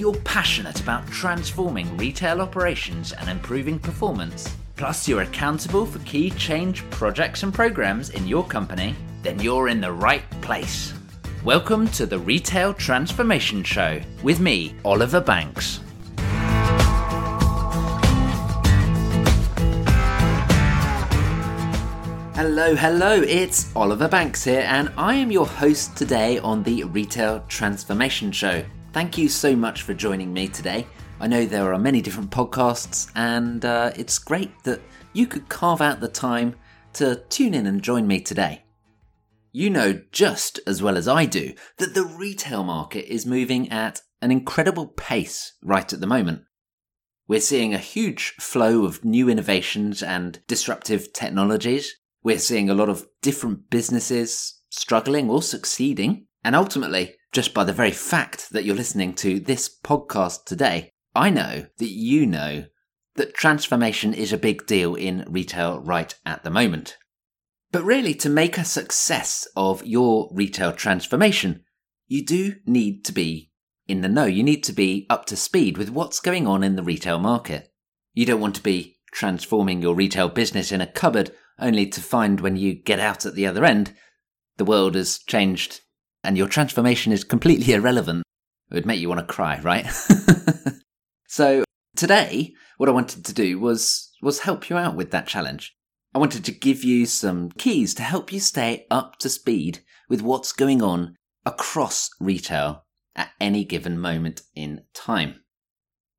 you're passionate about transforming retail operations and improving performance, plus you're accountable for key change projects and programs in your company, then you're in the right place. Welcome to the Retail Transformation Show with me, Oliver Banks. Hello, hello, it's Oliver Banks here, and I am your host today on the Retail Transformation Show. Thank you so much for joining me today. I know there are many different podcasts, and uh, it's great that you could carve out the time to tune in and join me today. You know just as well as I do that the retail market is moving at an incredible pace right at the moment. We're seeing a huge flow of new innovations and disruptive technologies we're seeing a lot of different businesses struggling or succeeding. And ultimately, just by the very fact that you're listening to this podcast today, I know that you know that transformation is a big deal in retail right at the moment. But really, to make a success of your retail transformation, you do need to be in the know. You need to be up to speed with what's going on in the retail market. You don't want to be transforming your retail business in a cupboard only to find when you get out at the other end, the world has changed and your transformation is completely irrelevant. It would make you want to cry, right? so today, what I wanted to do was, was help you out with that challenge. I wanted to give you some keys to help you stay up to speed with what's going on across retail at any given moment in time.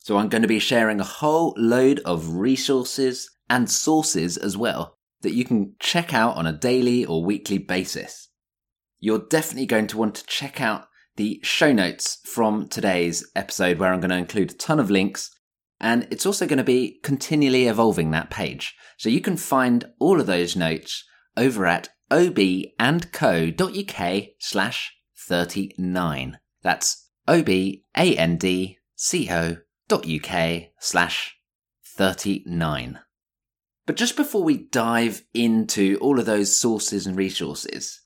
So I'm going to be sharing a whole load of resources and sources as well that you can check out on a daily or weekly basis. You're definitely going to want to check out the show notes from today's episode where I'm going to include a ton of links and it's also going to be continually evolving that page. So you can find all of those notes over at obandco.uk slash 39. That's obandco.uk slash 39. But just before we dive into all of those sources and resources,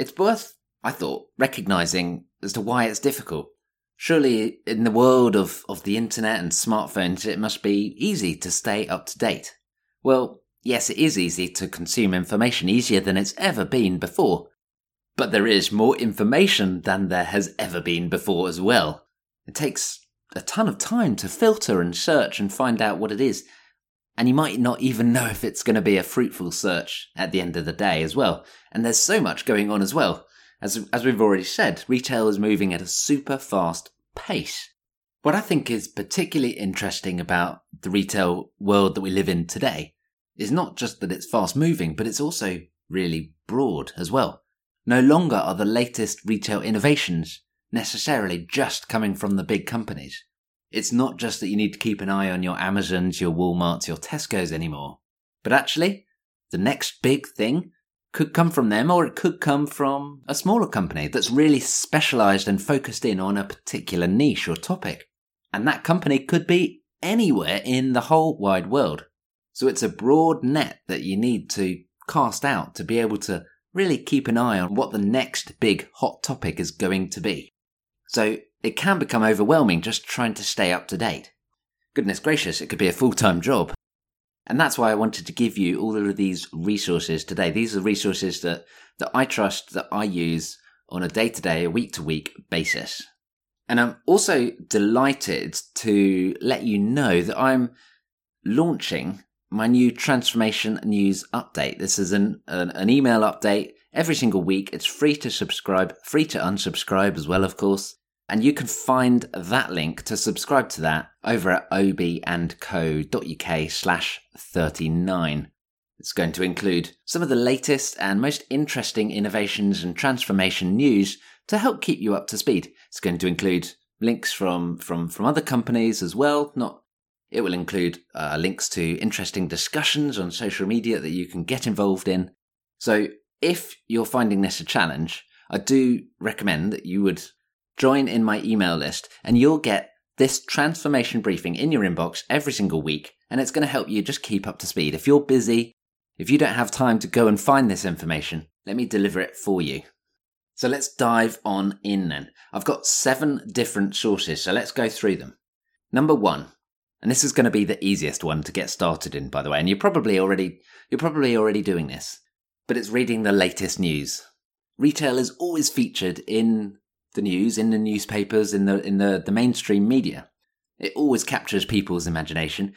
it's worth, I thought, recognizing as to why it's difficult. Surely, in the world of, of the internet and smartphones, it must be easy to stay up to date. Well, yes, it is easy to consume information, easier than it's ever been before. But there is more information than there has ever been before as well. It takes a ton of time to filter and search and find out what it is and you might not even know if it's going to be a fruitful search at the end of the day as well. And there's so much going on as well. As, as we've already said, retail is moving at a super fast pace. What I think is particularly interesting about the retail world that we live in today is not just that it's fast moving, but it's also really broad as well. No longer are the latest retail innovations necessarily just coming from the big companies. It's not just that you need to keep an eye on your Amazons, your Walmarts, your Tesco's anymore, but actually, the next big thing could come from them or it could come from a smaller company that's really specialized and focused in on a particular niche or topic. And that company could be anywhere in the whole wide world. So it's a broad net that you need to cast out to be able to really keep an eye on what the next big hot topic is going to be. So it can become overwhelming just trying to stay up to date. Goodness gracious, it could be a full time job. And that's why I wanted to give you all of these resources today. These are resources that, that I trust, that I use on a day to day, a week to week basis. And I'm also delighted to let you know that I'm launching my new transformation news update. This is an, an, an, email update every single week. It's free to subscribe, free to unsubscribe as well, of course. And you can find that link to subscribe to that over at obandco.uk slash 39. It's going to include some of the latest and most interesting innovations and transformation news to help keep you up to speed. It's going to include links from, from, from other companies as well. Not, it will include uh, links to interesting discussions on social media that you can get involved in. So if you're finding this a challenge, I do recommend that you would join in my email list, and you'll get this transformation briefing in your inbox every single week, and it's going to help you just keep up to speed. If you're busy, if you don't have time to go and find this information, let me deliver it for you. So let's dive on in then. I've got seven different sources, so let's go through them. Number one, and this is going to be the easiest one to get started in, by the way, and you're probably already you're probably already doing this, but it's reading the latest news. Retail is always featured in the news, in the newspapers, in the in the, the mainstream media. It always captures people's imagination.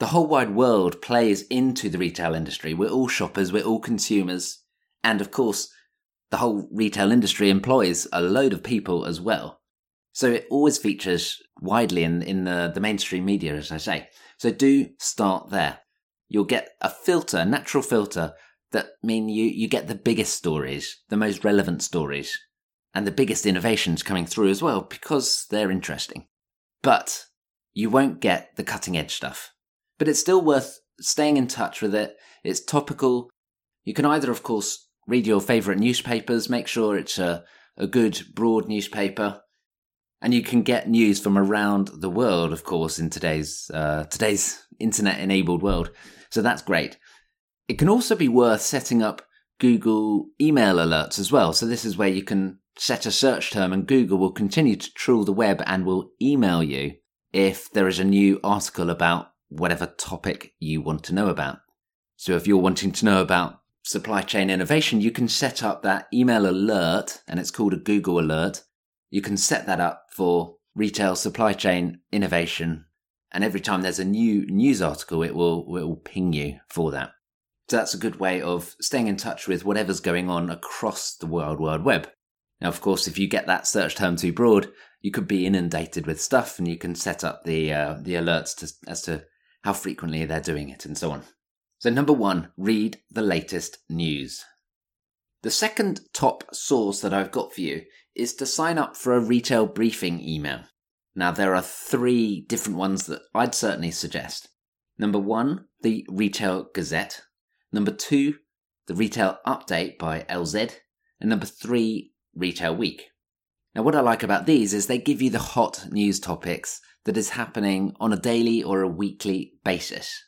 The whole wide world plays into the retail industry. We're all shoppers, we're all consumers, and of course, the whole retail industry employs a load of people as well. So it always features widely in, in the, the mainstream media, as I say. So do start there. You'll get a filter, a natural filter that mean you, you get the biggest stories, the most relevant stories, and the biggest innovations coming through as well because they're interesting. But you won't get the cutting edge stuff. But it's still worth staying in touch with it. It's topical. You can either, of course, read your favorite newspapers, make sure it's a, a good, broad newspaper, and you can get news from around the world, of course, in today's uh, today's internet-enabled world. So that's great. It can also be worth setting up Google email alerts as well. So this is where you can set a search term, and Google will continue to trawl the web and will email you if there is a new article about whatever topic you want to know about. So if you're wanting to know about supply chain innovation, you can set up that email alert, and it's called a Google alert you can set that up for retail supply chain innovation. And every time there's a new news article, it will, it will ping you for that. So that's a good way of staying in touch with whatever's going on across the World Wide Web. Now, of course, if you get that search term too broad, you could be inundated with stuff, and you can set up the uh, the alerts to, as to how frequently they're doing it, and so on. So, number one, read the latest news. The second top source that I've got for you is to sign up for a retail briefing email. Now, there are three different ones that I'd certainly suggest. Number one, the Retail Gazette. Number two, the Retail Update by LZ. And number three, Retail Week. Now, what I like about these is they give you the hot news topics that is happening on a daily or a weekly basis.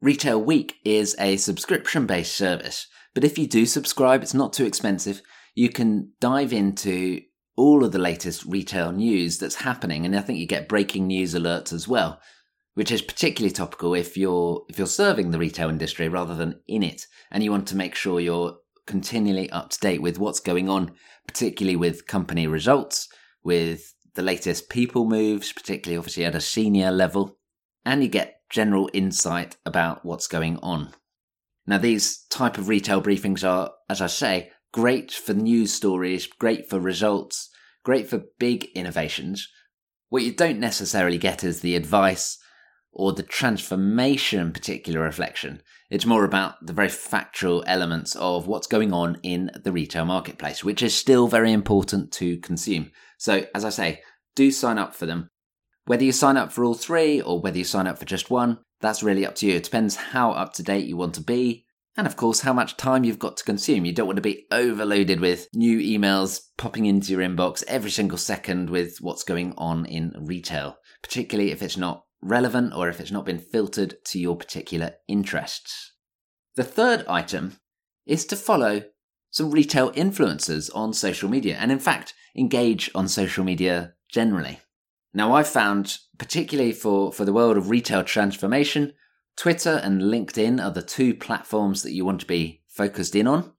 Retail Week is a subscription based service, but if you do subscribe, it's not too expensive you can dive into all of the latest retail news that's happening and I think you get breaking news alerts as well which is particularly topical if you're if you're serving the retail industry rather than in it and you want to make sure you're continually up to date with what's going on particularly with company results with the latest people moves particularly obviously at a senior level and you get general insight about what's going on now these type of retail briefings are as i say great for news stories, great for results, great for big innovations. What you don't necessarily get is the advice or the transformation particular reflection. It's more about the very factual elements of what's going on in the retail marketplace, which is still very important to consume. So, as I say, do sign up for them. Whether you sign up for all three or whether you sign up for just one, that's really up to you. It depends how up to date you want to be and of course, how much time you've got to consume. You don't want to be overloaded with new emails popping into your inbox every single second with what's going on in retail, particularly if it's not relevant or if it's not been filtered to your particular interests. The third item is to follow some retail influencers on social media and, in fact, engage on social media generally. Now, I've found, particularly for, for the world of retail transformation, Twitter and LinkedIn are the two platforms that you want to be focused in on.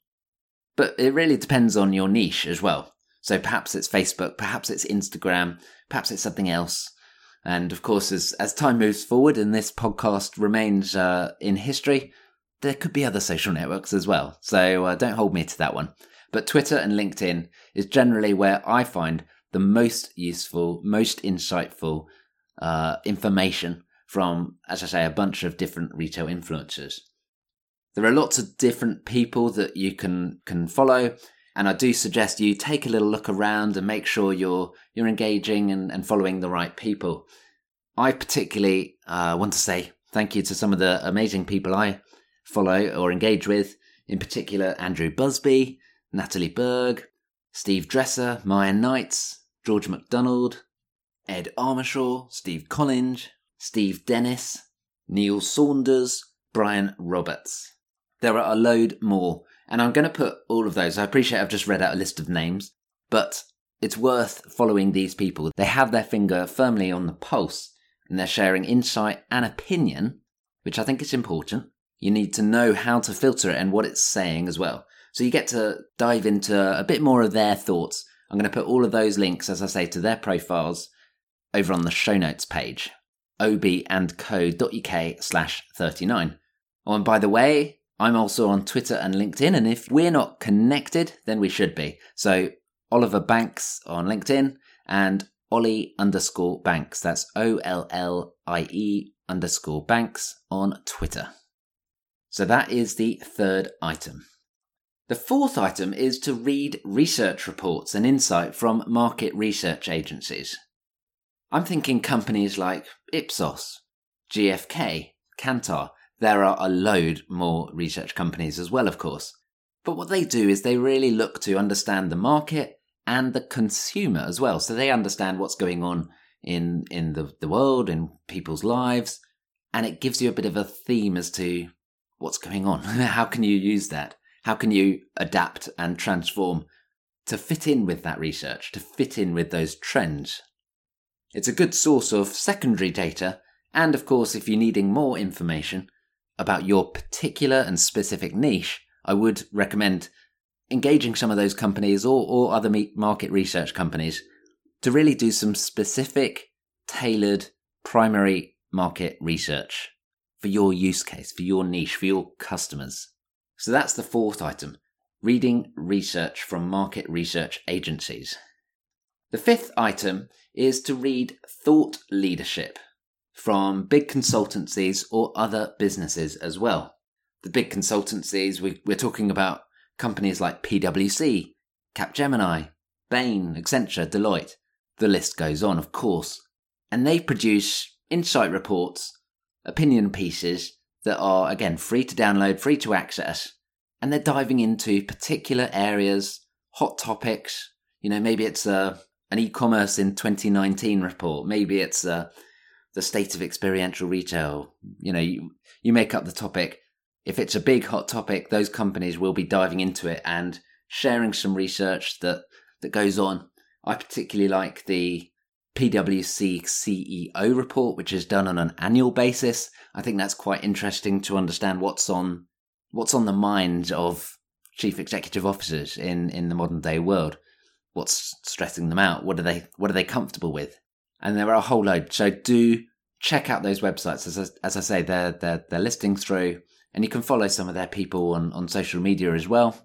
But it really depends on your niche as well. So perhaps it's Facebook, perhaps it's Instagram, perhaps it's something else. And of course, as, as time moves forward and this podcast remains uh, in history, there could be other social networks as well. So uh, don't hold me to that one. But Twitter and LinkedIn is generally where I find the most useful, most insightful uh, information from, as I say, a bunch of different retail influencers. There are lots of different people that you can can follow, and I do suggest you take a little look around and make sure you're you're engaging and, and following the right people. I particularly uh, want to say thank you to some of the amazing people I follow or engage with, in particular Andrew Busby, Natalie Berg, Steve Dresser, Maya Knights, George MacDonald, Ed Armashaw, Steve Collinge, Steve Dennis, Neil Saunders, Brian Roberts. There are a load more, And I'm going to put all of those. I appreciate I've just read out a list of names, but it's worth following these people. They have their finger firmly on the pulse and they're sharing insight and opinion, which I think is important. You need to know how to filter it and what it's saying as well. So you get to dive into a bit more of their thoughts. I'm going to put all of those links, as I say, to their profiles over on the show notes page, obandco.uk slash 39. Oh, and by the way, I'm also on Twitter and LinkedIn, and if we're not connected, then we should be. So Oliver Banks on LinkedIn and Ollie underscore Banks. That's O L L I E underscore Banks on Twitter. So that is the third item. The fourth item is to read research reports and insight from market research agencies. I'm thinking companies like Ipsos, GfK, Kantar. There are a load more research companies as well, of course. But what they do is they really look to understand the market and the consumer as well. So they understand what's going on in, in the, the world, in people's lives, and it gives you a bit of a theme as to what's going on. How can you use that? How can you adapt and transform to fit in with that research, to fit in with those trends? It's a good source of secondary data, and of course, if you're needing more information about your particular and specific niche, I would recommend engaging some of those companies or, or other market research companies to really do some specific, tailored primary market research for your use case, for your niche, for your customers. So that's the fourth item reading research from market research agencies. The fifth item is to read thought leadership from big consultancies or other businesses as well. The big consultancies, we, are talking about companies like PwC, Capgemini, Bain, Accenture, Deloitte. The list goes on, of course. And they produce insight reports, opinion pieces that are, again, free to download, free to access, and they're diving into particular areas, hot topics. You know, maybe it's a, uh, an e-commerce in 2019 report. Maybe it's a, uh, the state of experiential retail. You know, you, you make up the topic. If it's a big hot topic, those companies will be diving into it and sharing some research that, that goes on. I particularly like the PwC CEO report, which is done on an annual basis. I think that's quite interesting to understand what's on what's on the mind of chief executive officers in, in the modern day world. What's stressing them out? What are they what are they comfortable with? And there are a whole load. So do check out those websites. As I, as I say, they're, they're they're listing through, and you can follow some of their people on, on social media as well,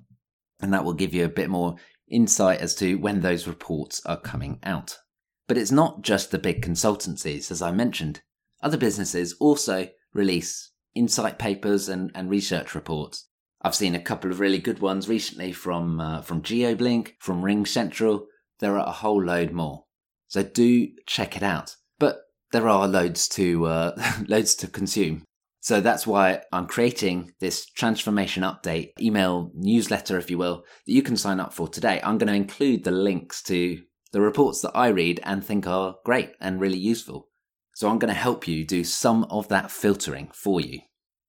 and that will give you a bit more insight as to when those reports are coming out. But it's not just the big consultancies, as I mentioned. Other businesses also release insight papers and, and research reports. I've seen a couple of really good ones recently from uh, from GeoBlink, from RingCentral. There are a whole load more, so do check it out. But there are loads to uh, loads to consume. So that's why I'm creating this transformation update email newsletter, if you will, that you can sign up for today. I'm going to include the links to the reports that I read and think are great and really useful. So I'm going to help you do some of that filtering for you.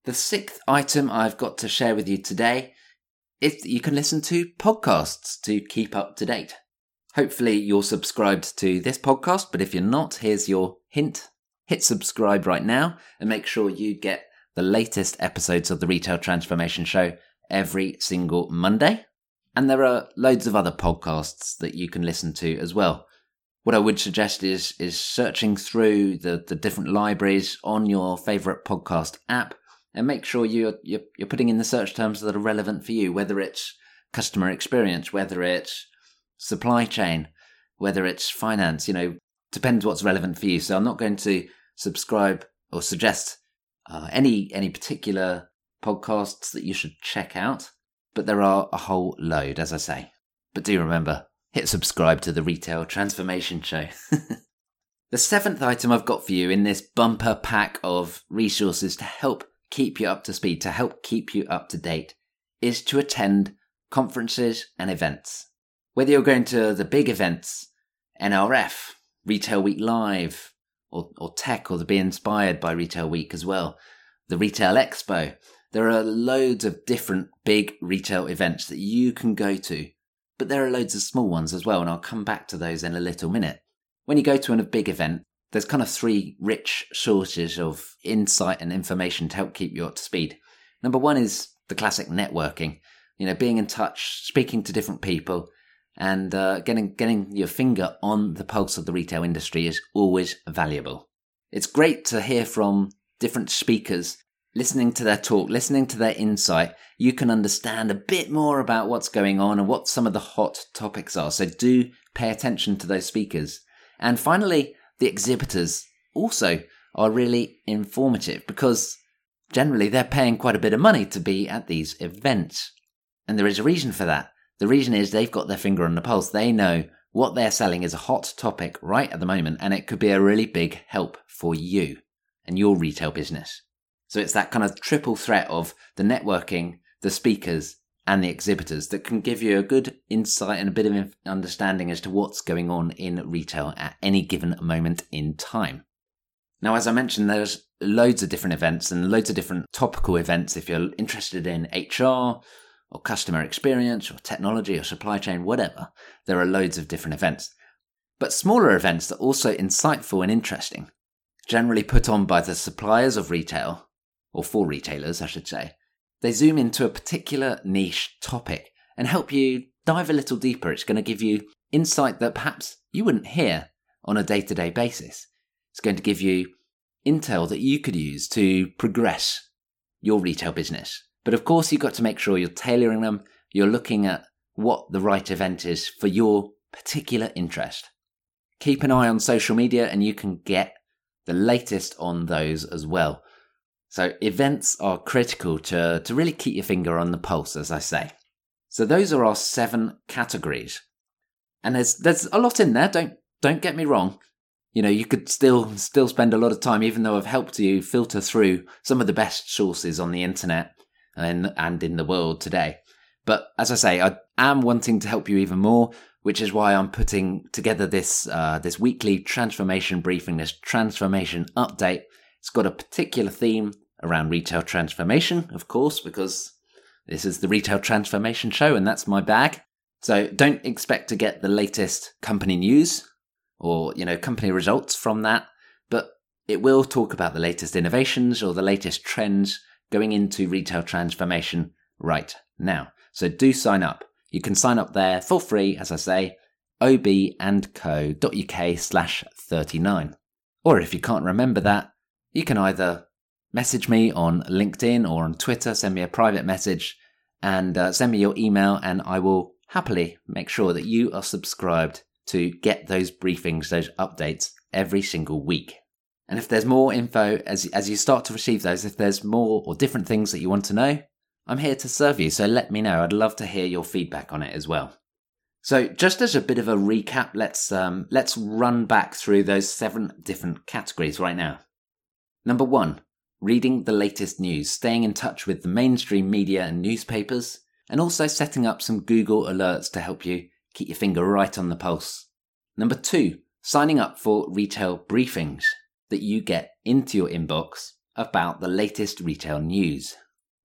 The sixth item I've got to share with you today is that you can listen to podcasts to keep up to date. Hopefully you're subscribed to this podcast, but if you're not, here's your hint. Hit subscribe right now and make sure you get the latest episodes of the Retail Transformation Show every single Monday. And there are loads of other podcasts that you can listen to as well what I would suggest is is searching through the, the different libraries on your favorite podcast app and make sure you're, you're, you're putting in the search terms that are relevant for you, whether it's customer experience, whether it's supply chain, whether it's finance. You know, depends what's relevant for you. So I'm not going to subscribe or suggest uh, any any particular podcasts that you should check out, but there are a whole load, as I say. But do remember, hit subscribe to the Retail Transformation Show. the seventh item I've got for you in this bumper pack of resources to help keep you up to speed, to help keep you up to date, is to attend conferences and events. Whether you're going to the big events, NRF, Retail Week Live, or, or Tech, or the Be Inspired by Retail Week as well, the Retail Expo, There are loads of different big retail events that you can go to, but there are loads of small ones as well, and I'll come back to those in a little minute. When you go to a big event, there's kind of three rich sources of insight and information to help keep you up to speed. Number one is the classic networking, you know, being in touch, speaking to different people, and uh, getting getting your finger on the pulse of the retail industry is always valuable. It's great to hear from different speakers listening to their talk, listening to their insight, you can understand a bit more about what's going on and what some of the hot topics are. So do pay attention to those speakers. And finally, the exhibitors also are really informative because generally they're paying quite a bit of money to be at these events. And there is a reason for that. The reason is they've got their finger on the pulse. They know what they're selling is a hot topic right at the moment, and it could be a really big help for you and your retail business. So it's that kind of triple threat of the networking, the speakers, and the exhibitors that can give you a good insight and a bit of understanding as to what's going on in retail at any given moment in time. Now, as I mentioned, there's loads of different events and loads of different topical events if you're interested in HR or customer experience or technology or supply chain, whatever. There are loads of different events. But smaller events that are also insightful and interesting, generally put on by the suppliers of retail or for retailers, I should say, they zoom into a particular niche topic and help you dive a little deeper. It's going to give you insight that perhaps you wouldn't hear on a day to day basis. It's going to give you intel that you could use to progress your retail business. But of course, you've got to make sure you're tailoring them, you're looking at what the right event is for your particular interest. Keep an eye on social media and you can get the latest on those as well. So events are critical to, to really keep your finger on the pulse, as I say. So those are our seven categories. And there's there's a lot in there, don't don't get me wrong. You know, you could still still spend a lot of time, even though I've helped you filter through some of the best sources on the internet and and in the world today. But as I say, I am wanting to help you even more, which is why I'm putting together this uh, this weekly transformation briefing, this transformation update. It's got a particular theme around retail transformation, of course, because this is the retail transformation show and that's my bag. So don't expect to get the latest company news or, you know, company results from that, but it will talk about the latest innovations or the latest trends going into retail transformation right now. So do sign up. You can sign up there for free, as I say, obandco.uk slash 39. Or if you can't remember that, you can either message me on LinkedIn or on Twitter, send me a private message, and uh, send me your email, and I will happily make sure that you are subscribed to get those briefings, those updates every single week. And if there's more info as, as you start to receive those, if there's more or different things that you want to know, I'm here to serve you. So let me know. I'd love to hear your feedback on it as well. So just as a bit of a recap, let's um, let's run back through those seven different categories right now. Number one, reading the latest news, staying in touch with the mainstream media and newspapers, and also setting up some Google alerts to help you keep your finger right on the pulse. Number two, signing up for retail briefings that you get into your inbox about the latest retail news.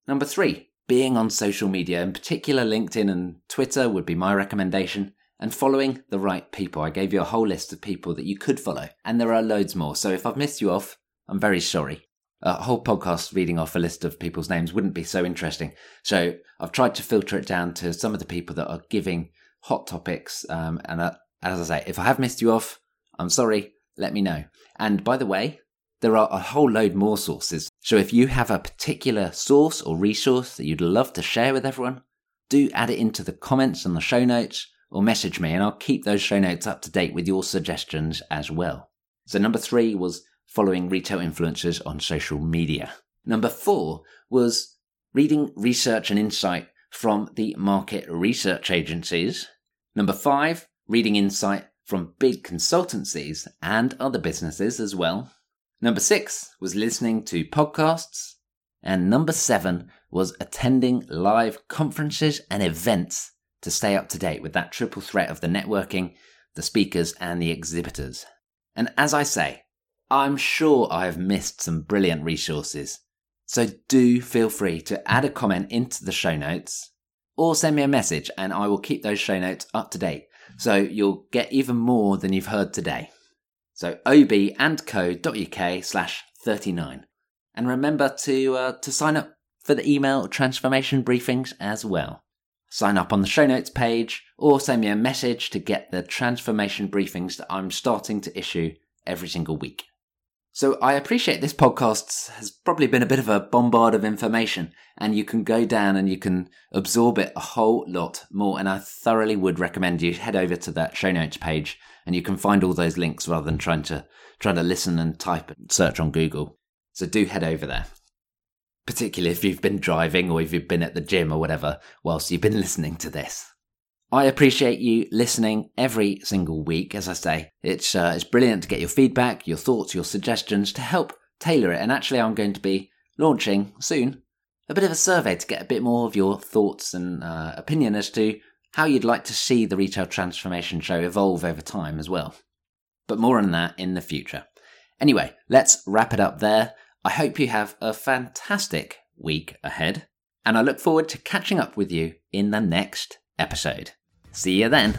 Number three, being on social media, in particular LinkedIn and Twitter would be my recommendation, and following the right people. I gave you a whole list of people that you could follow, and there are loads more. So if I've missed you off, I'm very sorry a whole podcast reading off a list of people's names wouldn't be so interesting. So I've tried to filter it down to some of the people that are giving hot topics. Um, and uh, as I say, if I have missed you off, I'm sorry. Let me know. And by the way, there are a whole load more sources. So if you have a particular source or resource that you'd love to share with everyone, do add it into the comments and the show notes or message me and I'll keep those show notes up to date with your suggestions as well. So number three was following retail influencers on social media. Number four was reading research and insight from the market research agencies. Number five, reading insight from big consultancies and other businesses as well. Number six was listening to podcasts. And number seven was attending live conferences and events to stay up to date with that triple threat of the networking, the speakers, and the exhibitors. And as I say, I'm sure I have missed some brilliant resources. So do feel free to add a comment into the show notes or send me a message and I will keep those show notes up to date. So you'll get even more than you've heard today. So obandco.uk slash 39. And remember to, uh, to sign up for the email transformation briefings as well. Sign up on the show notes page or send me a message to get the transformation briefings that I'm starting to issue every single week. So I appreciate this podcast has probably been a bit of a bombard of information and you can go down and you can absorb it a whole lot more. And I thoroughly would recommend you head over to that show notes page and you can find all those links rather than trying to, trying to listen and type and search on Google. So do head over there particularly if you've been driving or if you've been at the gym or whatever whilst you've been listening to this. I appreciate you listening every single week. As I say, it's uh, it's brilliant to get your feedback, your thoughts, your suggestions to help tailor it. And actually, I'm going to be launching soon a bit of a survey to get a bit more of your thoughts and uh, opinion as to how you'd like to see the retail transformation show evolve over time as well. But more on that in the future. Anyway, let's wrap it up there. I hope you have a fantastic week ahead, and I look forward to catching up with you in the next episode. See you then.